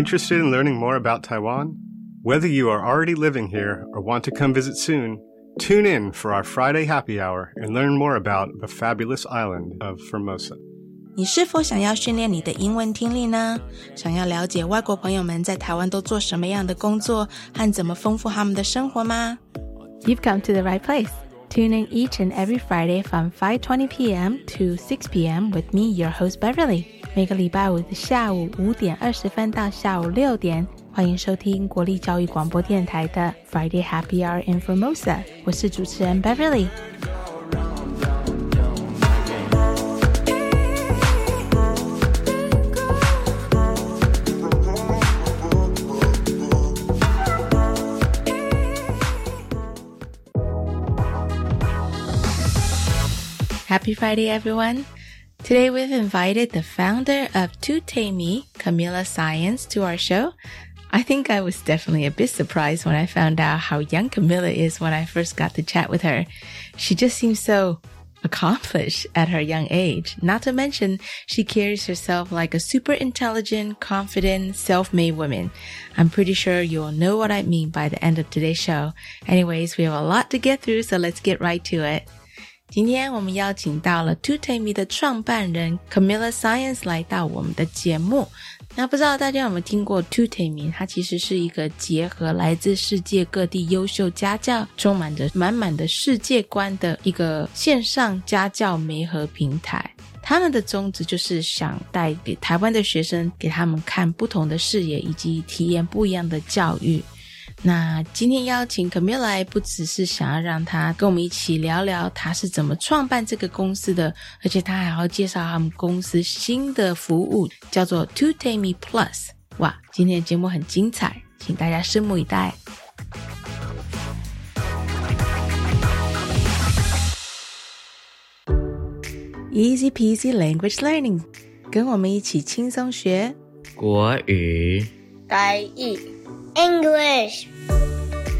Interested in learning more about Taiwan? Whether you are already living here or want to come visit soon, tune in for our Friday happy hour and learn more about the fabulous island of Formosa. 你是否想要训练你的英文听力呢？想要了解外国朋友们在台湾都做什么样的工作和怎么丰富他们的生活吗？You've come to the right place. Tune in each and every Friday from 5:20 p.m. to 6 p.m. with me, your host Beverly. 每个礼拜五的下午五点二十分到下午六点，欢迎收听国立教育广播电台的 Friday Happy Hour in Formosa。我是主持人 Beverly。Happy Friday, everyone! Today we've invited the founder of TUTEEMI, Camila Sáenz, to our show. I think I was definitely a bit surprised when I found out how young Camila is when I first got to chat with her. She just seems so accomplished at her young age. Not to mention, she carries herself like a super intelligent, confident, self-made woman. I'm pretty sure you'll know what I mean by the end of today's show. Anyways, we have a lot to get through, so let's get right to it. 今天我们邀请到了 Two t a m e 的创办人 Camilla Science 来到我们的节目。那不知道大家有没有听过 Two t a m e 它其实是一个结合来自世界各地优秀家教，充满着满满的世界观的一个线上家教媒合平台。他们的宗旨就是想带给台湾的学生，给他们看不同的视野，以及体验不一样的教育。那今天邀请 Camille 来，不只是想要让他跟我们一起聊聊他是怎么创办这个公司的，而且他还要介绍他们公司新的服务，叫做 To Take Me Plus。哇，今天的节目很精彩，请大家拭目以待。Easy peasy language learning，跟我们一起轻松学国语。台语。English.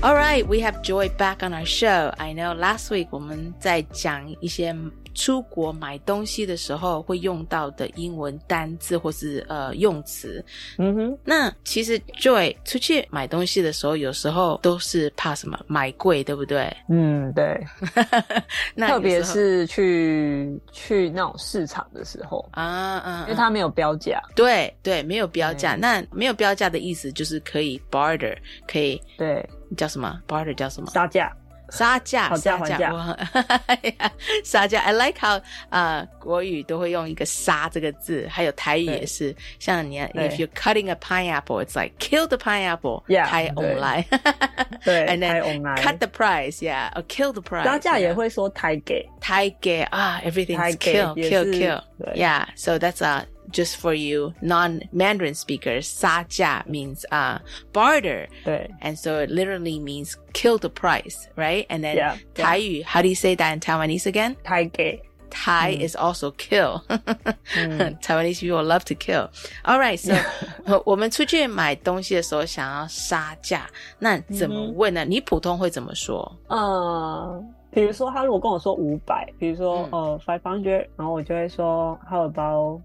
All right, we have Joy back on our show. I know last week 我们在讲一些 出国买东西的时候会用到的英文单字或是呃用词。嗯哼，那其实 Joy 出去买东西的时候，有时候都是怕什么买贵，对不对？嗯，对。那特别是去去那种市场的时候啊嗯，因为它没有标价。对对，没有标价。那没有标价的意思就是可以 barter，可以对叫什么 barter 叫什么杀价。杀价，杀价，杀价。I like how 啊，国语都会用一个“杀”这个字，还有台语也是。像你，if you're cutting a pineapple, it's like kill the pineapple，太翁来。对，and then cut the price, yeah, or kill the price。杀价也会说台给，台给啊，everything's kill, kill, kill. Yeah, so that's a just for you non-Mandarin speakers, 杀价 means uh barter. And so it literally means kill the price, right? And then yeah, yeah. how do you say that in Taiwanese again? 台给 Thai mm. is also kill. mm. Taiwanese people love to kill. All right, so 我们出去买东西的时候想要杀价，那怎么问呢？你普通会怎么说？呃，比如说他如果跟我说五百，比如说呃 five hundred，然后我就会说 how about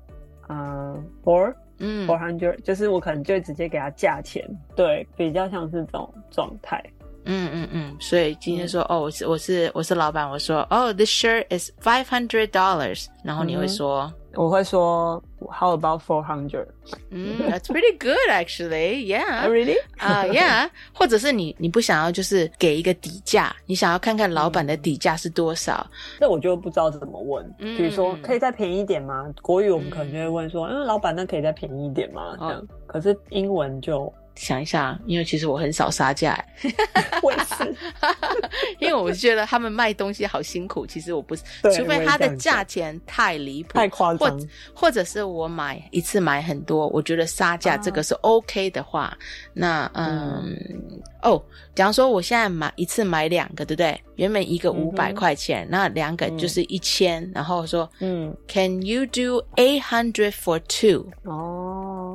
嗯，four，嗯，four hundred，就是我可能就会直接给他价钱，对，比较像是这种状态。嗯嗯嗯，所以今天说哦，我是我是我是老板，我说哦，this shirt is five hundred dollars，然后你会说，我会说，how about four hundred？嗯，that's pretty good actually，yeah，really？啊，yeah，或者是你你不想要就是给一个底价，你想要看看老板的底价是多少，那我就不知道怎么问，比如说可以再便宜一点吗？国语我们可能就会问说，嗯，老板那可以再便宜一点吗？这样，可是英文就。想一下，因为其实我很少杀价，我也是，因为我觉得他们卖东西好辛苦。其实我不是，除非它的价钱太离谱、太夸张，或或者是我买一次买很多，我觉得杀价这个是 OK 的话，那嗯，哦，假如说我现在买一次买两个，对不对？原本一个五百块钱，那两个就是一千，然后说，嗯，Can you do eight hundred for two？哦。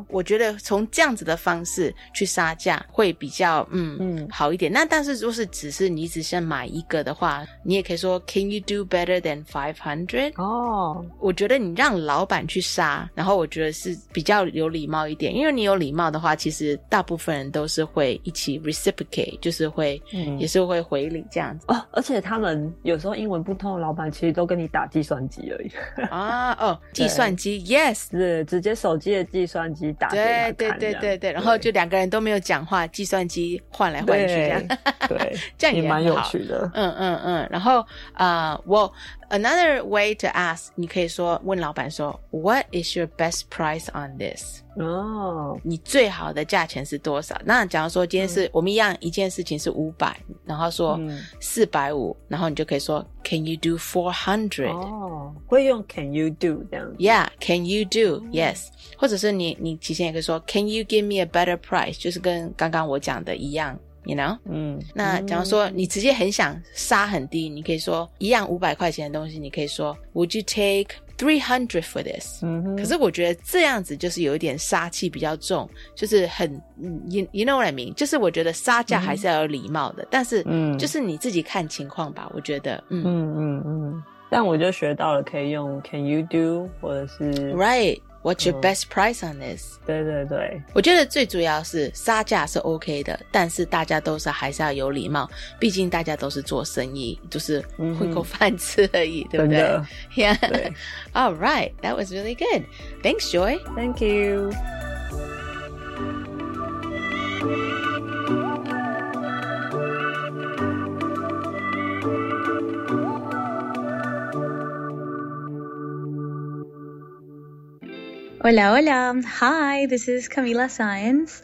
我觉得从这样子的方式去杀价会比较嗯嗯好一点。那但是如果是只是你只想买一个的话，你也可以说 Can you do better than five hundred？哦，我觉得你让老板去杀，然后我觉得是比较有礼貌一点，因为你有礼貌的话，其实大部分人都是会一起 reciprocate，就是会嗯也是会回礼这样子哦。而且他们有时候英文不通的老板，其实都跟你打计算机而已啊。哦，计算机，yes，是直接手机的计算机打对对对对对，然后就两个人都没有讲话，计算机换来换去这样，对，这样也蛮有趣的。嗯嗯嗯，然后啊，我 another way to ask，你可以说问老板说，What is your best price on this？哦，你最好的价钱是多少？那假如说今天是我们一样一件事情是五百，然后说四百五，然后你就可以说 Can you do four hundred？哦，会用 Can you do 这样？Yeah，Can you do？Yes，或者是你你提前也可以说 Can you give me a better price？就是跟刚刚我讲的一样，You know？嗯，那假如说你直接很想杀很低，你可以说一样五百块钱的东西，你可以说 Would you take？Three hundred for this，可是我觉得这样子就是有一点杀气比较重，就是很，you you know what I mean？就是我觉得杀价还是要有礼貌的，但是，嗯，就是你自己看情况吧。我觉得，嗯嗯嗯嗯，但我就学到了可以用 Can you do，或者是 Right。What's your best price on this？对对对，我觉得最主要是杀价是 OK 的，但是大家都是还是要有礼貌，毕竟大家都是做生意，就是混口饭吃而已，对不对？Yeah. All right, that was really good. Thanks, Joy. Thank you. Hola, hola. Hi, this is Camila Sáenz.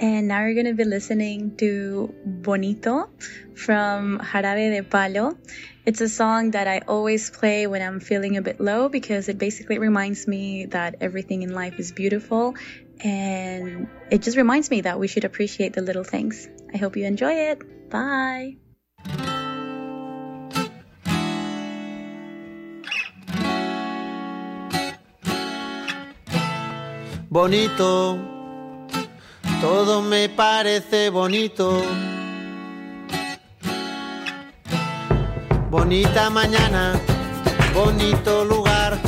And now you're going to be listening to Bonito from Jarabe de Palo. It's a song that I always play when I'm feeling a bit low because it basically reminds me that everything in life is beautiful. And it just reminds me that we should appreciate the little things. I hope you enjoy it. Bye. Bonito, todo me parece bonito. Bonita mañana, bonito lugar,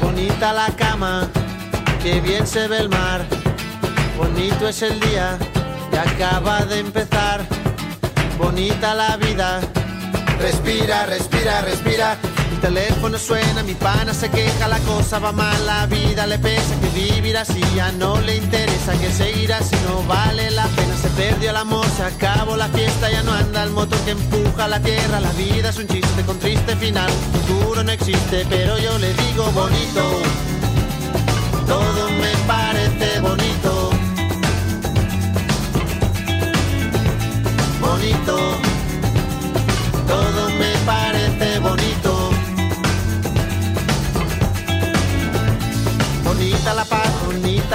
bonita la cama, que bien se ve el mar. Bonito es el día que acaba de empezar, bonita la vida. Respira, respira, respira teléfono suena, mi pana se queja, la cosa va mal, la vida le pesa, que vivir así ya no le interesa, que seguir así no vale la pena, se perdió el amor, se acabó la fiesta, ya no anda el motor que empuja la tierra, la vida es un chiste con triste final, futuro no existe, pero yo le digo bonito, todo me parece bonito. Bonito,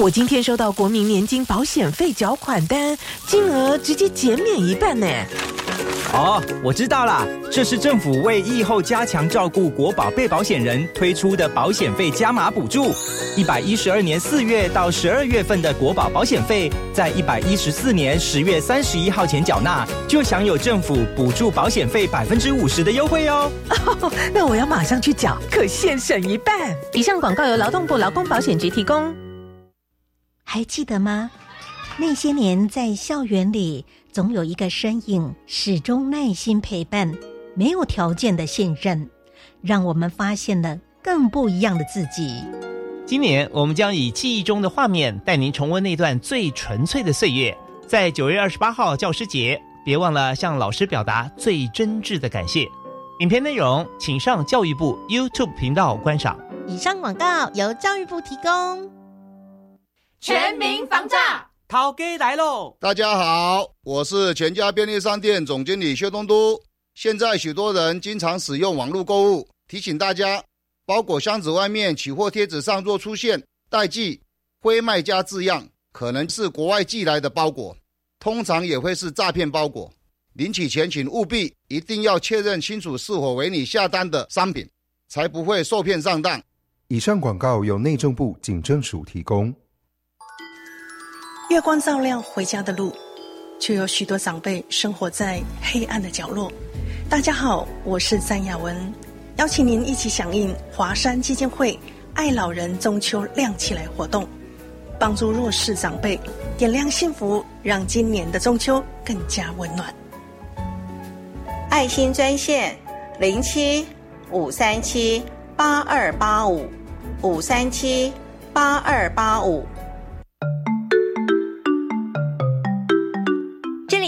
我今天收到国民年金保险费缴款单，金额直接减免一半呢。哦，我知道啦，这是政府为疫后加强照顾国保被保险人推出的保险费加码补助。一百一十二年四月到十二月份的国保保险费，在一百一十四年十月三十一号前缴纳，就享有政府补助保险费百分之五十的优惠哦。那我要马上去缴，可现省一半。以上广告由劳动部劳工保险局提供。还记得吗？那些年在校园里。总有一个身影始终耐心陪伴，没有条件的信任，让我们发现了更不一样的自己。今年我们将以记忆中的画面带您重温那段最纯粹的岁月。在九月二十八号教师节，别忘了向老师表达最真挚的感谢。影片内容请上教育部 YouTube 频道观赏。以上广告由教育部提供。全民防诈。涛哥来喽！大家好，我是全家便利商店总经理薛东都。现在许多人经常使用网络购物，提醒大家，包裹箱子外面取货贴纸上若出现“代寄”“非卖家”字样，可能是国外寄来的包裹，通常也会是诈骗包裹。领取前请务必一定要确认清楚是否为你下单的商品，才不会受骗上当。以上广告由内政部警政署提供。月光照亮回家的路，却有许多长辈生活在黑暗的角落。大家好，我是詹雅文，邀请您一起响应华山基金会“爱老人中秋亮起来”活动，帮助弱势长辈点亮幸福，让今年的中秋更加温暖。爱心专线：零七五三七八二八五五三七八二八五。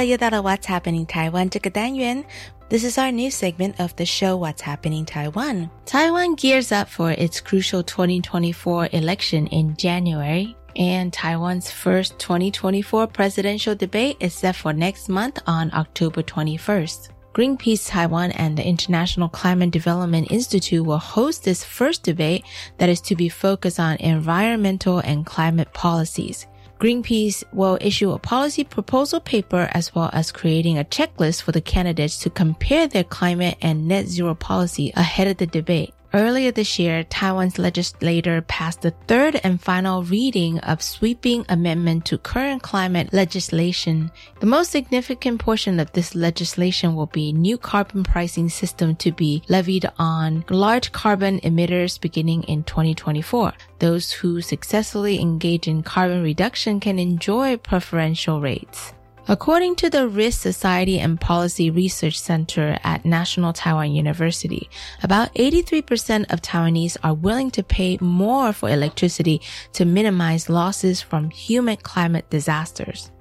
了，又到了 What's Happening Taiwan 这个单元。This is our new segment of the show What's Happening Taiwan. Taiwan gears up for its crucial 2024 election in January. And Taiwan's first 2024 presidential debate is set for next month on October 21st. Greenpeace Taiwan and the International Climate Development Institute will host this first debate that is to be focused on environmental and climate policies. Greenpeace will issue a policy proposal paper as well as creating a checklist for the candidates to compare their climate and net zero policy ahead of the debate. Earlier this year, Taiwan's legislator passed the third and final reading of sweeping amendment to current climate legislation. The most significant portion of this legislation will be new carbon pricing system to be levied on large carbon emitters beginning in 2024. Those who successfully engage in carbon reduction can enjoy preferential rates. According to the Risk Society and Policy Research Center at National Taiwan University, about 83% of Taiwanese are willing to pay more for electricity to minimize losses from human climate disasters.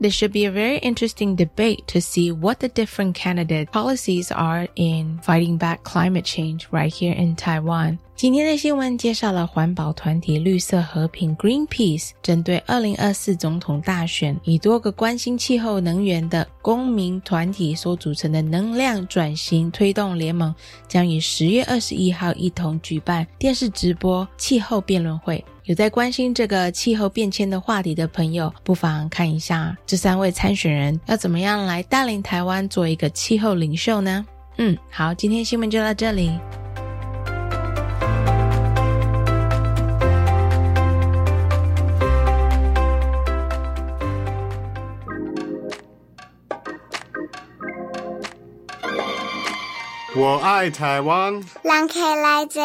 This should be a very interesting debate to see what the different candidate policies are in fighting back climate change right here in Taiwan. 今天的新闻介绍了环保团体绿色和平 Greenpeace 针对二零二四总统大选，以多个关心气候能源的公民团体所组成的能量转型推动联盟，将于十月二十一号一同举办电视直播气候辩论会。有在关心这个气候变迁的话题的朋友，不妨看一下这三位参选人要怎么样来带领台湾做一个气候领袖呢？嗯，好，今天新闻就到这里。我爱台湾。让开来者。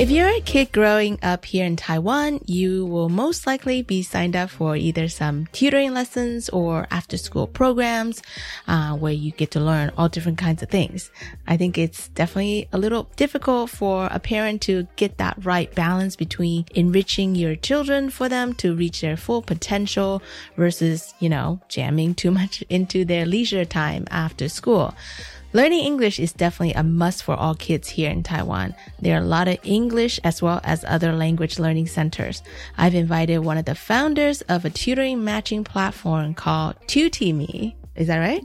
If you're a kid growing up here in Taiwan, you will most likely be signed up for either some tutoring lessons or after school programs uh, where you get to learn all different kinds of things. I think it's definitely a little difficult for a parent to get that right balance between enriching your children for them to reach their full potential versus, you know, jamming too much into their leisure time after school. Learning English is definitely a must for all kids here in Taiwan. There are a lot of English as well as other language learning centers. I've invited one of the founders of a tutoring matching platform called TUTEEMI. Is that right?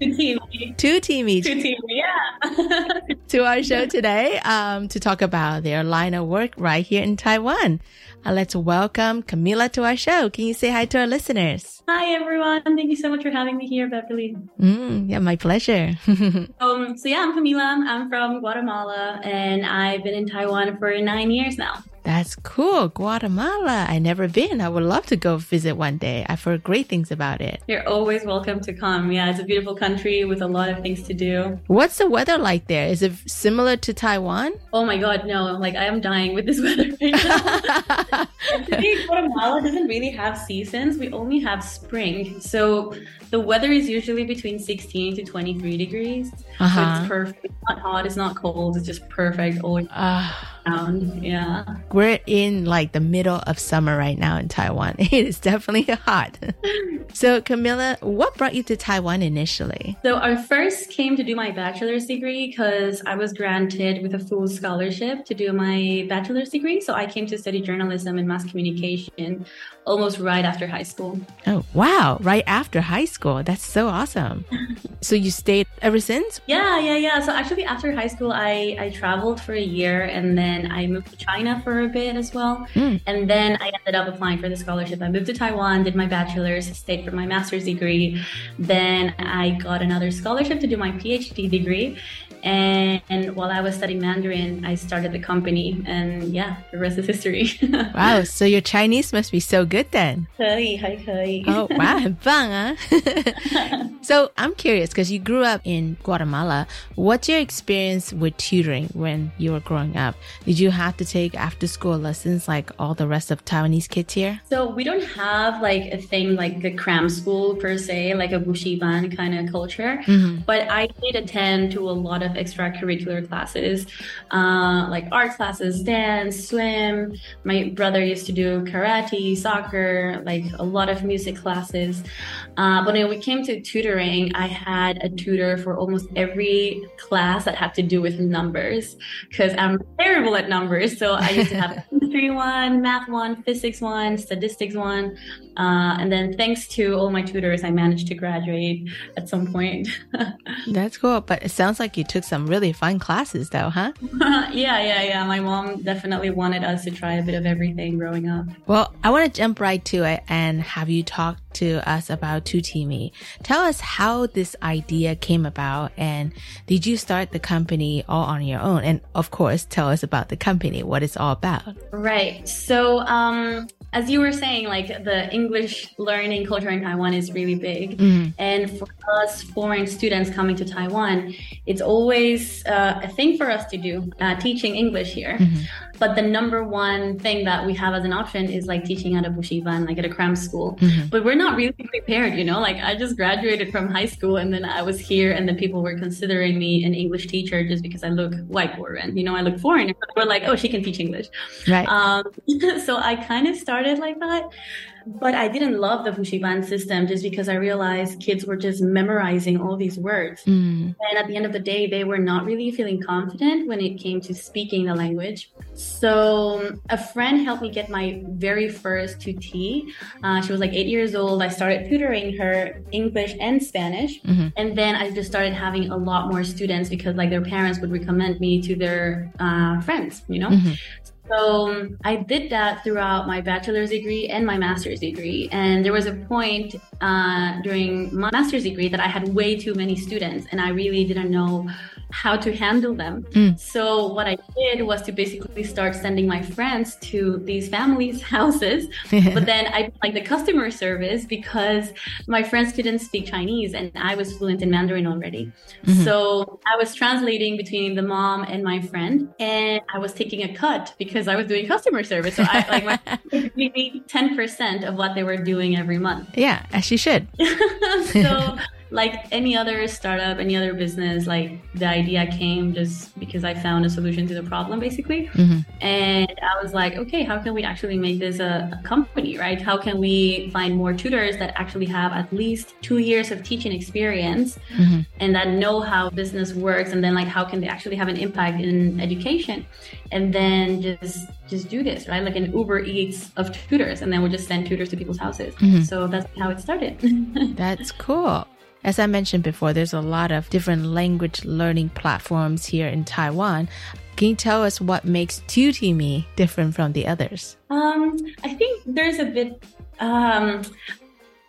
TUTEEMI. TUTEEMI. TUTEEMI, yeah. to our show today um, to talk about their line of work right here in Taiwan. Uh, let's welcome Camila to our show. Can you say hi to our listeners? Hi, everyone. Thank you so much for having me here, Beverly. Mm, yeah, my pleasure. um, so, yeah, I'm Camila. I'm from Guatemala, and I've been in Taiwan for nine years now. That's cool. Guatemala. I never been. I would love to go visit one day. I've heard great things about it. You're always welcome to come. Yeah, it's a beautiful country with a lot of things to do. What's the weather like there? Is it similar to Taiwan? Oh my god, no. Like I am dying with this weather right now. Guatemala doesn't really have seasons. We only have spring. So the weather is usually between 16 to 23 degrees. Uh-huh. So it's uh-huh. perfect. It's not hot, it's not cold. It's just perfect all uh, around. Yeah. We're in like the middle of summer right now in Taiwan. It is definitely hot. so Camila, what brought you to Taiwan initially? So I first came to do my bachelor's degree because I was granted with a full scholarship to do my bachelor's degree. So I came to study journalism and mass communication almost right after high school. Oh, wow. Right after high school. That's so awesome. so you stayed ever since? Yeah, yeah, yeah. So actually after high school, I, I traveled for a year and then I moved to China for a bit as well. Mm. And then I ended up applying for the scholarship. I moved to Taiwan, did my bachelor's, stayed for my master's degree. Then I got another scholarship to do my PhD degree. And, and, while I was studying Mandarin, I started the company, and yeah, the rest is history. wow, so your Chinese must be so good then. 可以,还可以. Oh, wow, 很棒啊. so I'm curious because you grew up in Guatemala. What's your experience with tutoring when you were growing up? Did you have to take after school lessons like all the rest of Taiwanese kids here? So we don't have like a thing like a cram school per se, like a bushiban kind of culture. Mm-hmm. But I did attend to a lot of extracurricular classes, uh, like art classes, dance, swim. My brother used to do karate, soccer, like a lot of music classes. Uh, but when we came to tutoring, I had a tutor for almost every class that had to do with numbers because I'm terrible at numbers. So I used to have chemistry one, math one, physics one, statistics one. Uh, and then thanks to all my tutors, I managed to graduate at some point. That's cool. But it sounds like you took some really fun classes though, huh? yeah, yeah, yeah. My mom definitely wanted us to try a bit of everything growing up. Well, I want to jump right to it and have you talk to us about TUTEEMI. Tell us how this idea came about and did you start the company all on your own? And of course, tell us about the company, what it's all about. Right. So, um, as you were saying, like the English learning culture in Taiwan is really big. Mm-hmm. And for us foreign students coming to Taiwan, it's always uh, a thing for us to do, uh, teaching English here. Mm-hmm. But the number one thing that we have as an option is like teaching at a bushiban, like at a cram school. Mm-hmm. But we're not really prepared, you know? Like I just graduated from high school and then I was here and then people were considering me an English teacher just because I look white foreign. You know, I look foreign. We're like, oh, she can teach English. Right. Um, so I kind of started like that. But I didn't love the Bushiban system just because I realized kids were just memorizing all these words. Mm. And at the end of the day, they were not really feeling confident when it came to speaking the language. So a friend helped me get my very first tutee. Uh, she was like eight years old. I started tutoring her English and Spanish. Mm-hmm. And then I just started having a lot more students because like their parents would recommend me to their uh, friends, you know? Mm-hmm. So I did that throughout my bachelor's degree and my master's degree. And there was a point uh, during my master's degree that I had way too many students, and I really didn't know how to handle them. Mm. So what I did was to basically start sending my friends to these families' houses. but then I like the customer service because my friends couldn't speak Chinese and I was fluent in Mandarin already. Mm-hmm. So I was translating between the mom and my friend and I was taking a cut because I was doing customer service. So I like my 10% of what they were doing every month. Yeah, as she should. so like any other startup, any other business, like the idea came just because I found a solution to the problem, basically. Mm-hmm. And I was like, okay, how can we actually make this a, a, company, right? How can we find more tutors that actually have at least two years of teaching experience mm-hmm. and that know how business works? And then, like, how can they actually have an impact in education? And then just just do this, right? Like an Uber Eats of tutors, and then we'll just send tutors to people's houses. Mm-hmm. So that's how it started. that's cool. As I mentioned before, there's a lot of different language learning platforms here in Taiwan. Can you tell us what makes TUTEEMI different from the others? Um, I think there's a bit. Um,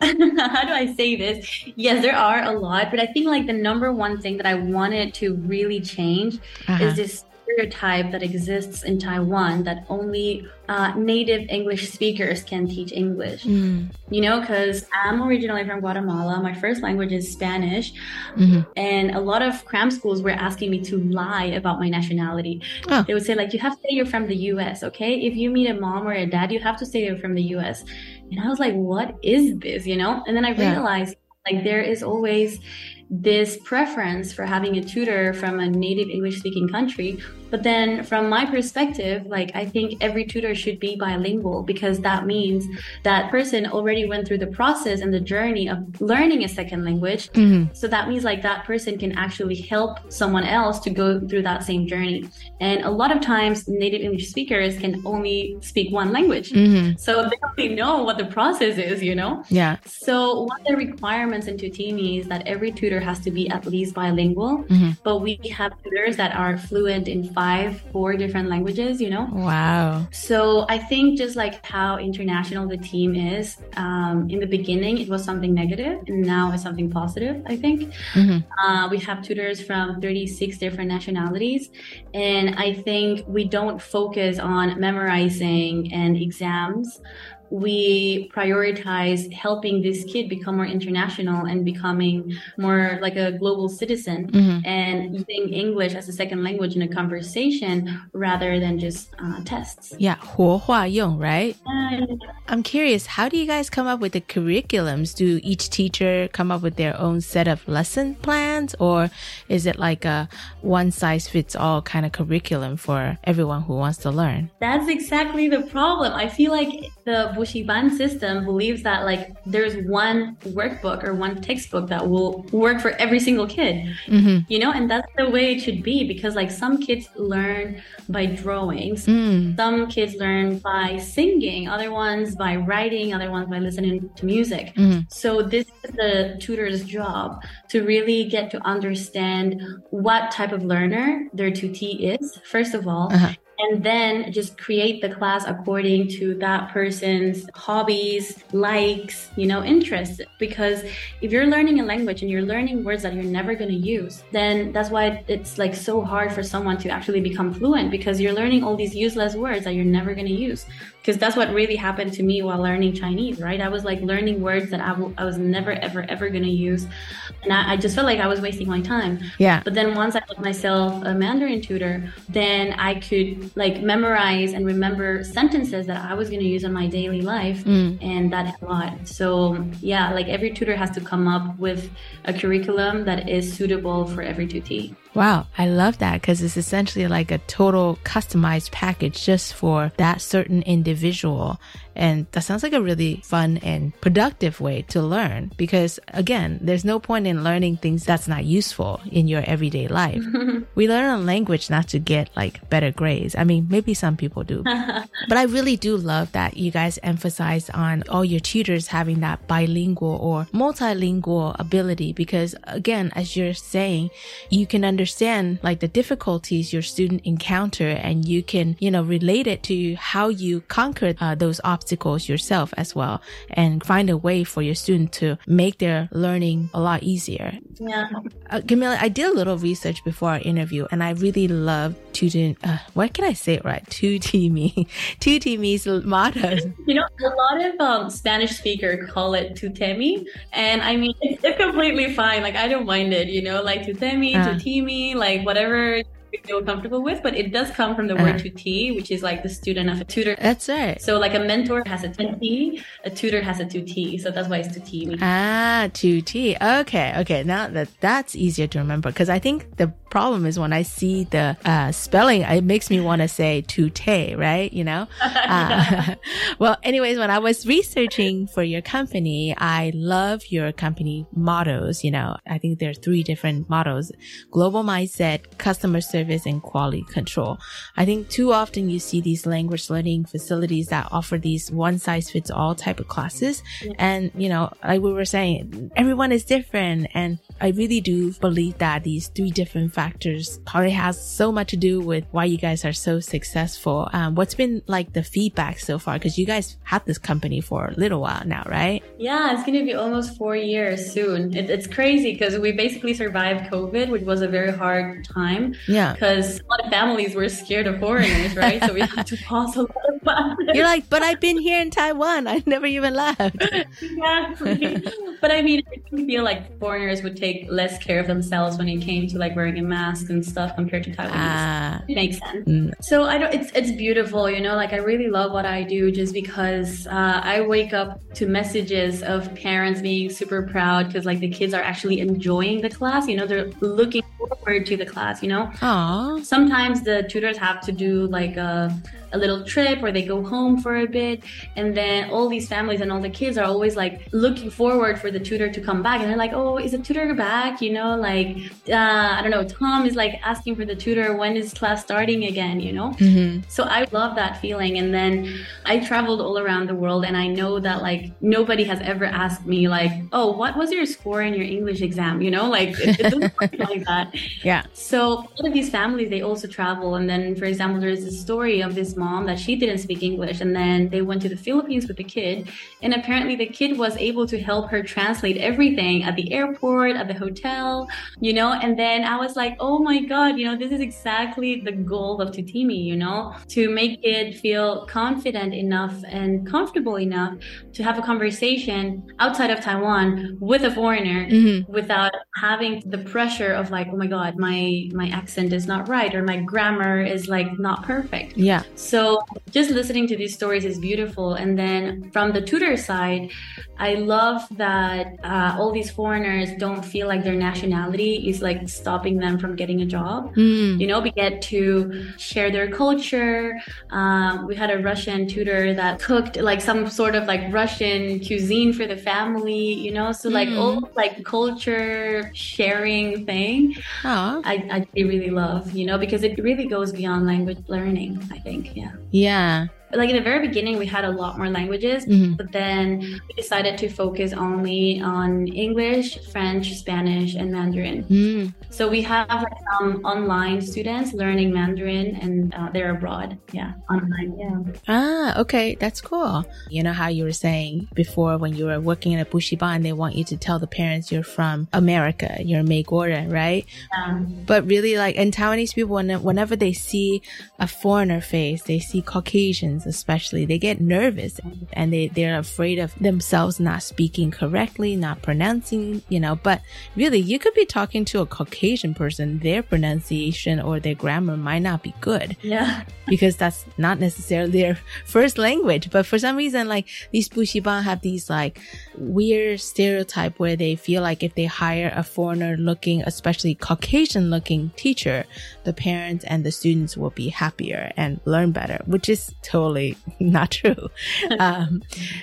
how do I say this? Yes, there are a lot, but I think like the number one thing that I wanted to really change uh-huh. is this stereotype that exists in Taiwan that only uh, native English speakers can teach English. Mm. You know, because I'm originally from Guatemala. My first language is Spanish. Mm-hmm. And a lot of cram schools were asking me to lie about my nationality. Oh. They would say, like, you have to say you're from the US, okay? If you meet a mom or a dad, you have to say you're from the US. And I was like, what is this, you know? And then I realized, yeah. like, there is always this preference for having a tutor from a native English speaking country but then from my perspective, like I think every tutor should be bilingual because that means that person already went through the process and the journey of learning a second language. Mm-hmm. So that means like that person can actually help someone else to go through that same journey. And a lot of times native English speakers can only speak one language. Mm-hmm. So they only know what the process is, you know? Yeah. So one of the requirements in TUTEEMI is that every tutor has to be at least bilingual, mm-hmm. but we have tutors that are fluent in five, four different languages, you know? Wow. So I think just like how international the team is, um, in the beginning, it was something negative, and now it's something positive, I think. Mm-hmm. Uh, we have tutors from 36 different nationalities. And I think we don't focus on memorizing and exams we prioritize helping this kid become more international and becoming more like a global citizen mm-hmm. and using English as a second language in a conversation rather than just uh, tests. Yeah, 活化用, right? Uh, I'm curious, how do you guys come up with the curriculums? Do each teacher come up with their own set of lesson plans or is it like a one size fits all kind of curriculum for everyone who wants to learn? That's exactly the problem. I feel like the Bushiban system believes that like there's one workbook or one textbook that will work for every single kid, mm-hmm. you know, and that's the way it should be because like some kids learn by drawings, mm. some kids learn by singing, other ones by writing, other ones by listening to music. Mm-hmm. So this is the tutor's job to really get to understand what type of learner their tutee is, first of all, uh-huh and then just create the class according to that person's hobbies, likes, you know, interests. Because if you're learning a language and you're learning words that you're never going to use, then that's why it's like so hard for someone to actually become fluent because you're learning all these useless words that you're never going to use because that's what really happened to me while learning Chinese, right? I was like learning words that I, w- I was never, ever, ever going to use. And I, I, just felt like I was wasting my time. Yeah. But then once I got myself a Mandarin tutor, then I could like memorize and remember sentences that I was going to use in my daily life. Mm. And that a lot. So yeah, like every tutor has to come up with a curriculum that is suitable for every tutee. Wow, I love that because it's essentially like a total customized package just for that certain individual. And that sounds like a really fun and productive way to learn because again, there's no point in learning things that's not useful in your everyday life. we learn a language not to get like better grades. I mean, maybe some people do, but I really do love that you guys emphasize on all your tutors having that bilingual or multilingual ability because again, as you're saying, you can understand like the difficulties your student encounter and you can, you know, relate it to how you conquered uh, those obstacles yourself as well and find a way for your student to make their learning a lot easier. Yeah. Uh, Camila, I did a little research before our interview and I really love Tutin, uh, what can I say it right? Tutimi. Tutimi's motto. You know, a lot of um, Spanish speakers call it Tutemi. And I mean, it's, it's, completely fine. Like, I don't mind it, you know, like Tutemi, uh. Tutimi, like whatever you feel comfortable with, but it does come from the word uh-huh. which is like the student of a tutor. That's right. So like a mentor has a tutee, a tutor has a tutee. So that's why it's tutee. Ah, tutee. Okay, okay. Now that that's easier to remember because I think the problem is when I see the uh, spelling, it makes me want to say tute, right? You know? Uh, well, anyways, when I was researching for your company, I love your company mottos. You know, I think there are three different mottos, global mindset, customer service, and quality control. I think too often you see these language learning facilities that offer these one size fits all type of classes. And, you know, like we were saying, everyone is different. And I really do believe that these three different factors probably has so much to do with why you guys are so successful. Um, what's been like the feedback so far? Because you guys have this company for a little while now, right? Yeah, it's going to be almost four years soon. It, it's crazy because we basically survived COVID, which was a very hard time. Yeah. Because a lot of families were scared of foreigners, right? so we had to pause a lot of classes. You're like, but I've been here in Taiwan. I never even left. exactly. but I mean, I feel like foreigners would take less care of themselves when it came to like wearing a mask and stuff compared to Taiwanese. Ah. It makes sense. Mm. So I don't. It's it's beautiful, you know. Like I really love what I do just because uh, I wake up to messages of parents being super proud because like the kids are actually enjoying the class. You know, they're looking forward to the class. You know. Aww. Sometimes the tutors have to do like a a little trip or they go home for a bit. And then all these families and all the kids are always like looking forward for the tutor to come back. And they're like oh is the tutor back? You know like uh, i don't know. Tom is like asking for the tutor when is class starting again you know? Mm-hmm. so i love that feeling. And then i traveled all around the world and i know that like nobody has ever asked me like oh what was your score in your english exam? You know like it, it like that. Yeah. So all of these families they also travel. And then for example there's a story of this mom that she didn't speak English. And then they went to the Philippines with the kid. And apparently the kid was able to help her translate everything at the airport, at the hotel, you know? And then I was like, oh my God, you know, this is exactly the goal of TUTEEMI, you know, to make it feel confident enough and comfortable enough to have a conversation outside of Taiwan with a foreigner mm-hmm. without having the pressure of like, oh my God, my, my accent is not right or my grammar is like not perfect. Yeah. So just listening to these stories is beautiful. And then from the tutor side, I love that uh, all these foreigners don't feel like their nationality is like stopping them from getting a job. Mm. You know, we get to share their culture. Um, we had a Russian tutor that cooked like some sort of like Russian cuisine for the family. You know, so like mm. all like culture sharing thing. I, I really love. You know, because it really goes beyond language learning. I think. Yeah. Yeah like in the very beginning we had a lot more languages mm-hmm. but then we decided to focus only on english french spanish and mandarin. Mm. so we have like, some online students learning mandarin and uh, they're abroad. Yeah online. Yeah. Ah okay. That's cool. You know how you were saying before when you were working at a bushiban they want you to tell the parents you're from america you're Meigora, right? Yeah. but really like in taiwanese people whenever they see a foreigner face they see caucasian especially, they get nervous and they, they're afraid of themselves not speaking correctly, not pronouncing, you know, but really you could be talking to a Caucasian person, their pronunciation or their grammar might not be good. Yeah. because that's not necessarily their first language. But for some reason, like these Bushiban have these like weird stereotype where they feel like if they hire a foreigner looking, especially Caucasian looking teacher, the parents and the students will be happier and learn better, which is totally totally not true. um,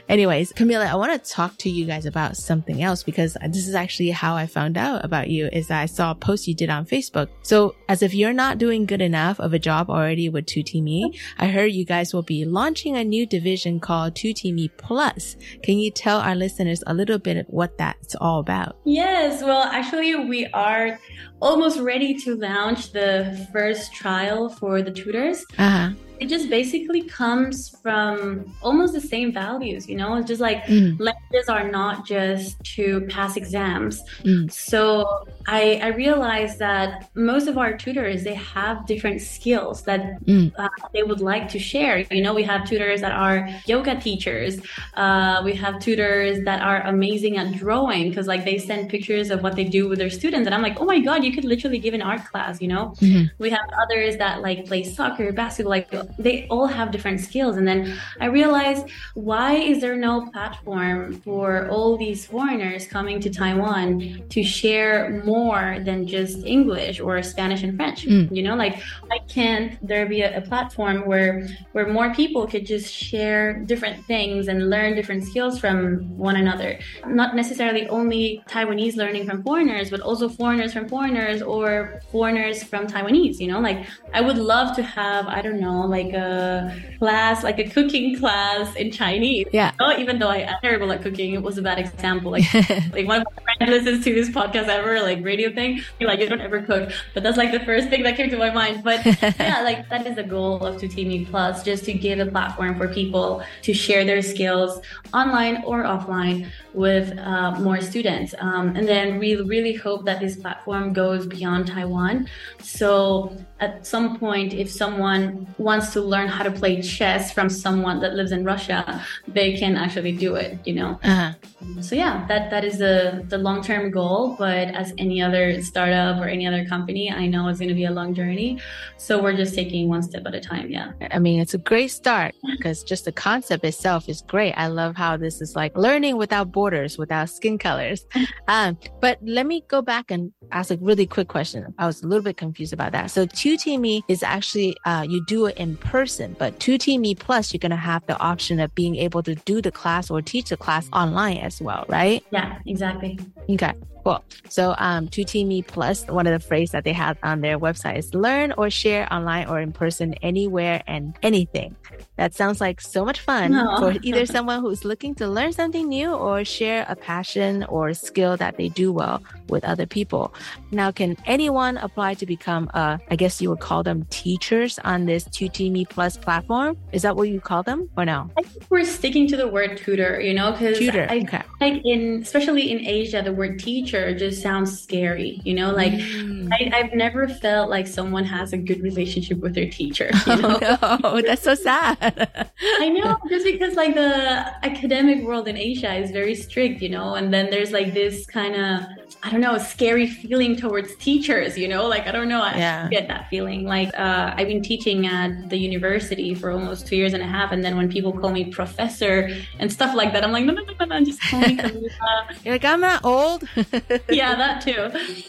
anyways, Camila, I want to talk to you guys about something else because this is actually how I found out about you is that I saw a post you did on Facebook. So as if you're not doing good enough of a job already with TUTEEMI, I heard you guys will be launching a new division called TUTEEMI Plus. Can you tell our listeners a little bit what that's all about? Yes. Well, actually, we are almost ready to launch the first trial for the tutors. Uh-huh. It just basically comes from almost the same values, you know? It's just like mm. languages are not just to pass exams. Mm. So I, I realized that most of our tutors, they have different skills that mm. uh, they would like to share. You know, we have tutors that are yoga teachers. Uh, we have tutors that are amazing at drawing because like they send pictures of what they do with their students. And I'm like, oh my God, you could literally give an art class, you know? Mm-hmm. We have others that like play soccer, basketball, like they all have different skills. And then I realized why is there no platform for all these foreigners coming to Taiwan to share more than just English or Spanish and French? Mm. You know, like why can't there be a, a platform where where more people could just share different things and learn different skills from one another? Not necessarily only Taiwanese learning from foreigners, but also foreigners from foreigners or foreigners from Taiwanese, you know, like I would love to have, I don't know, like a class, like a cooking class in Chinese. Yeah. Know, even though I am terrible at cooking, it was a bad example. Like, like one of my friends listens to this podcast ever, like radio thing. You're like, you don't ever cook. But that's like the first thing that came to my mind. But yeah, like that is the goal of TUTEEMI Plus, just to give a platform for people to share their skills online or offline with uh, more students. Um, and then we really hope that this platform goes beyond Taiwan. So at some point, if someone wants to learn how to play chess from someone that lives in Russia, they can actually do it, you know? Uh-huh. So yeah, that, that is the, the long-term goal. But as any other startup or any other company, I know it's going to be a long journey. So we're just taking one step at a time. Yeah. I mean, it's a great start because just the concept itself is great. I love how this is like learning without borders, without skin colors. Um, but let me go back and ask a really quick question. I was a little bit confused about that. So TUTEEMI is actually uh, you do it in person, but TUTEEMI Plus you're gonna have the option of being able to do the class or teach the class online as well, right? Yeah, exactly. Okay. Cool. So, um, TUTEEMI Plus, one of the phrases that they have on their website is learn or share online or in person anywhere and anything. That sounds like so much fun for either someone who's looking to learn something new or share a passion or skill that they do well with other people. Now, can anyone apply to become, a, I guess you would call them teachers on this TUTEEMI Plus platform? Is that what you call them or no? I think we're sticking to the word tutor, you know, because tutor. I, okay. like in, especially in Asia, the word teacher just sounds scary, you know, like mm. I, have never felt like someone has a good relationship with their teacher. You know? Oh, no, that's so sad. I know, just because like the academic world in Asia is very strict, you know, and then there's like this kind of I don't know, scary feeling towards teachers, you know? Like, I don't know. I yeah. get that feeling. Like, uh, I've been teaching at the university for almost two years and a half. And then when people call me professor and stuff like that, I'm like, no, no, no, no, no just call me You're like, I'm not old. yeah, that too.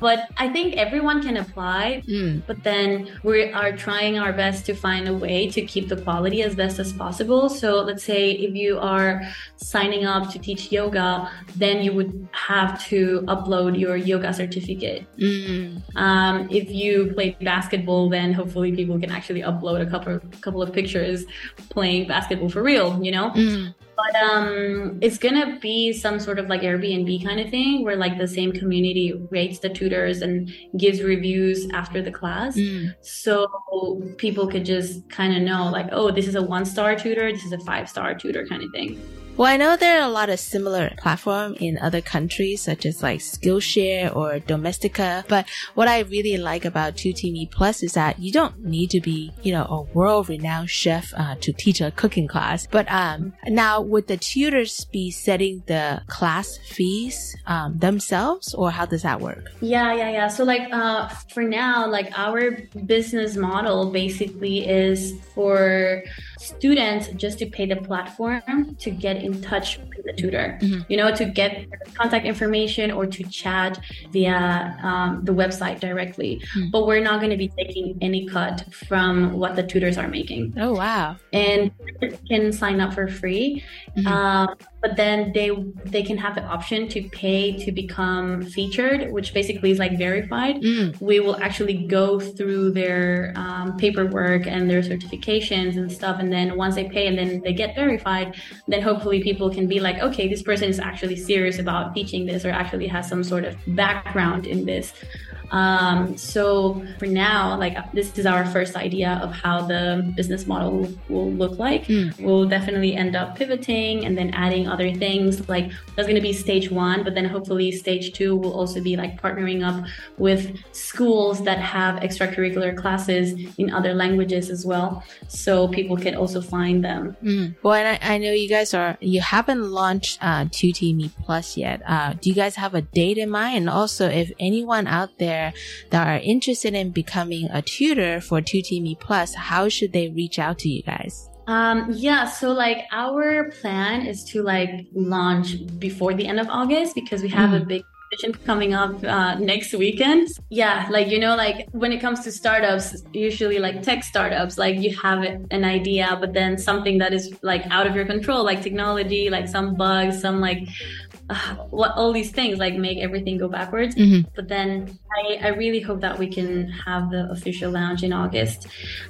but I think everyone can apply. Mm. But then we are trying our best to find a way to keep the quality as best as possible. So let's say if you are signing up to teach yoga, then you would have to upload your yoga certificate. Mm. Um, if you play basketball, then hopefully people can actually upload a couple couple of pictures playing basketball for real. You know. Mm. But um, it's gonna be some sort of like Airbnb kind of thing where like the same community rates the tutors and gives reviews after the class. Mm. So people could just kind of know like, oh, this is a one star tutor, this is a five star tutor kind of thing. Well, I know there are a lot of similar platforms in other countries, such as like Skillshare or Domestika. But what I really like about TUTEEMI Plus is that you don't need to be, you know, a world-renowned chef uh, to teach a cooking class. But um, now, would the tutors be setting the class fees um, themselves, or how does that work? Yeah, yeah, yeah. So like uh, for now, like our business model basically is for students just to pay the platform to get in touch with the tutor, mm-hmm. you know, to get contact information or to chat via um, the website directly. Mm-hmm. But we're not going to be taking any cut from what the tutors are making. Oh, wow. And can sign up for free. Mm-hmm. Um, but then they they can have the option to pay to become featured, which basically is like verified. Mm. We will actually go through their um, paperwork and their certifications and stuff, and then once they pay and then they get verified, then hopefully people can be like, okay, this person is actually serious about teaching this or actually has some sort of background in this. Um, so for now, like this is our first idea of how the business model will look like. Mm. We'll definitely end up pivoting and then adding other things. Like that's going to be stage one, but then hopefully stage two will also be like partnering up with schools that have extracurricular classes in other languages as well, so people can also find them. Mm. Well, I, I, know you guys are you haven't launched uh, TUTEEMI Plus yet. Uh, do you guys have a date in mind? And also, if anyone out there there that are interested in becoming a tutor for TUTEEMI Plus, how should they reach out to you guys? Um, yeah, so like our plan is to like launch before the end of August because we have mm. a big mission coming up uh, next weekend. Yeah, like you know, like when it comes to startups, usually like tech startups, like you have an idea, but then something that is like out of your control, like technology, like some bugs, some like uh, what all these things like make everything go backwards. Mm-hmm. But then I, I really hope that we can have the official launch in August,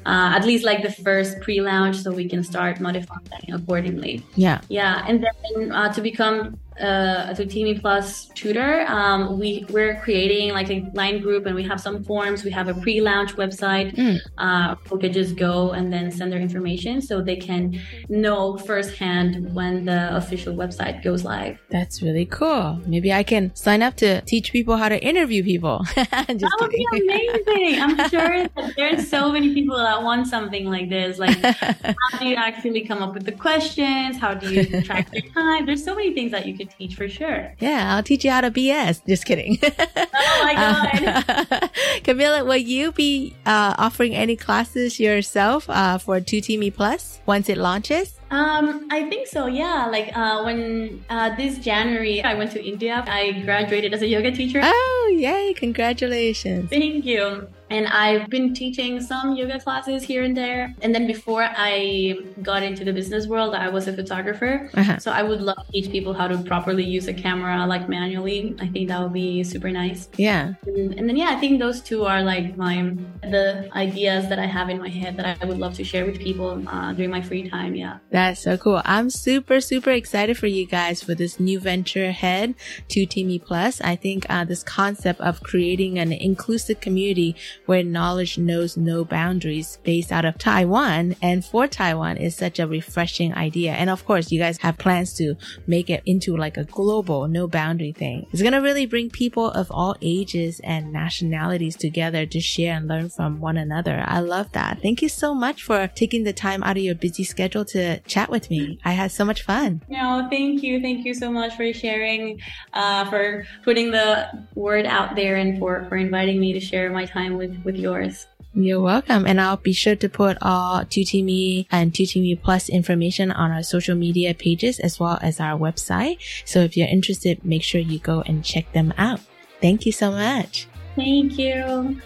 uh, at least like the first pre-launch, so we can start modifying accordingly. Yeah, yeah, and then uh, to become uh, a TUTEEMI Plus tutor, um, we we're creating like a line group, and we have some forms. We have a pre-launch website. Mm. Uh, people could just go and then send their information, so they can know firsthand when the official website goes live. That's really cool. Maybe I can sign up to teach people how to interview people. that would be amazing. I'm sure that there's so many people that want something like this. Like, how do you actually come up with the questions? How do you track your time? There's so many things that you can could teach for sure. Yeah, I'll teach you how to BS. Just kidding. oh my god. Camila, will you be uh, offering any classes yourself uh, for TUTEEMI Plus once it launches? Um, I think so. Yeah. Like uh, when uh, this January I went to India, I graduated as a yoga teacher. Oh, yay! Congratulations. Thank you. And I've been teaching some yoga classes here and there. And then before I got into the business world, I was a photographer. Uh-huh. So I would love to teach people how to properly use a camera, like manually. I think that would be super nice. Yeah. And, and then, yeah, I think those two are like my, the ideas that I have in my head that I would love to share with people uh, during my free time. Yeah. That's so cool. I'm super, super excited for you guys for this new venture ahead TUTEEMI Plus. I think uh, this concept of creating an inclusive community where knowledge knows no boundaries based out of Taiwan and for Taiwan is such a refreshing idea. And of course, you guys have plans to make it into like a global, no boundary thing. It's going to really bring people of all ages and nationalities together to share and learn from one another. I love that. Thank you so much for taking the time out of your busy schedule to chat with me. I had so much fun. No, thank you. Thank you so much for sharing, uh, for putting the word out there and for, for inviting me to share my time with with yours. You're welcome. And I'll be sure to put all TUTEEMI and TUTEEMI Plus information on our social media pages as well as our website. So if you're interested, make sure you go and check them out. Thank you so much. Thank you.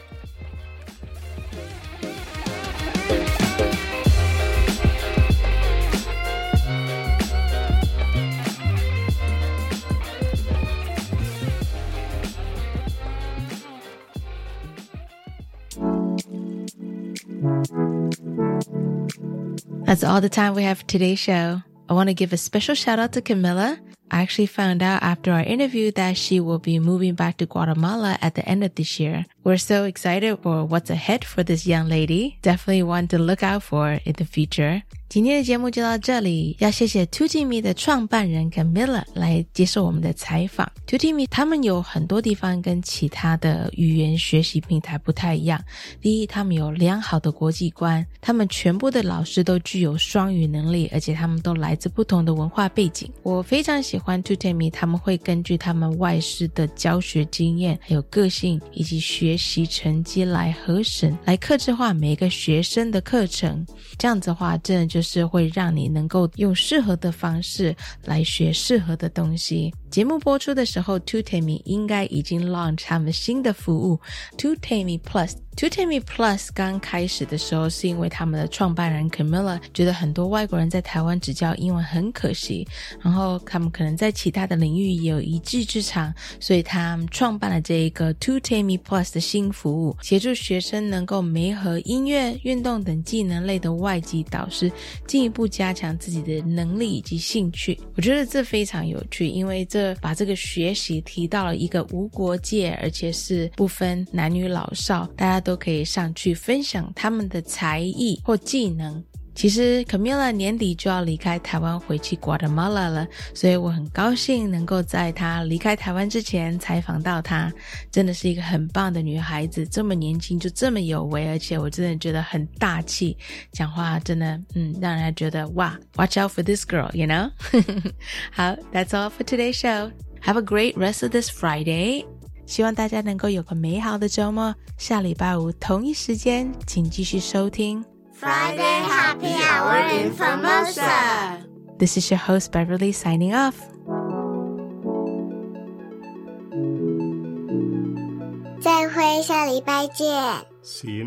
That's all the time we have for today's show. I want to give a special shout out to Camila. I actually found out after our interview that she will be moving back to Guatemala at the end of this year. We're so excited for what's ahead for this young lady. Definitely want to look out for in the future. 今天的节目就到这里，要谢谢 TUTEEMI 的创办人 Camila 来接受我们的采访。TUTEEMI 他们有很多地方跟其他的语言学习平台不太一样。第一，他们有良好的国际观，他们全部的老师都具有双语能力，而且他们都来自不同的文化背景。我非常喜欢 TUTEEMI，他们会根据他们外师的教学经验、还有个性以及学。习成绩来核审，来克制化每个学生的课程。这样子的话，真的就。是会让你能够用适合的方式来学适合的东西。节目播出的时候 t o Tammy 应该已经 launch 他们新的服务 t o Tammy Plus Two Tammy Plus 刚开始的时候，是因为他们的创办人 Camilla 觉得很多外国人在台湾只教英文很可惜，然后他们可能在其他的领域也有一技之长，所以他们创办了这一个 Two Tammy Plus 的新服务，协助学生能够媒合音乐、运动等技能类的外籍导师，进一步加强自己的能力以及兴趣。我觉得这非常有趣，因为这把这个学习提到了一个无国界，而且是不分男女老少，大家。都可以上去分享他们的才艺或技能。其实 Camila 年底就要离开台湾回去 Guatemala 了，所以我很高兴能够在她离开台湾之前采访到她。真的是一个很棒的女孩子，这么年轻就这么有为，而且我真的觉得很大气，讲话真的嗯，让人家觉得哇，Watch out for this girl，you know？好，That's all for today's show. Have a great rest of this Friday. 希望大家能够有个美好的周末。下礼拜五同一时间，请继续收听 Friday Happy Hour in Formosa. This is your host Beverly signing off. 再会，下礼拜见。See you next.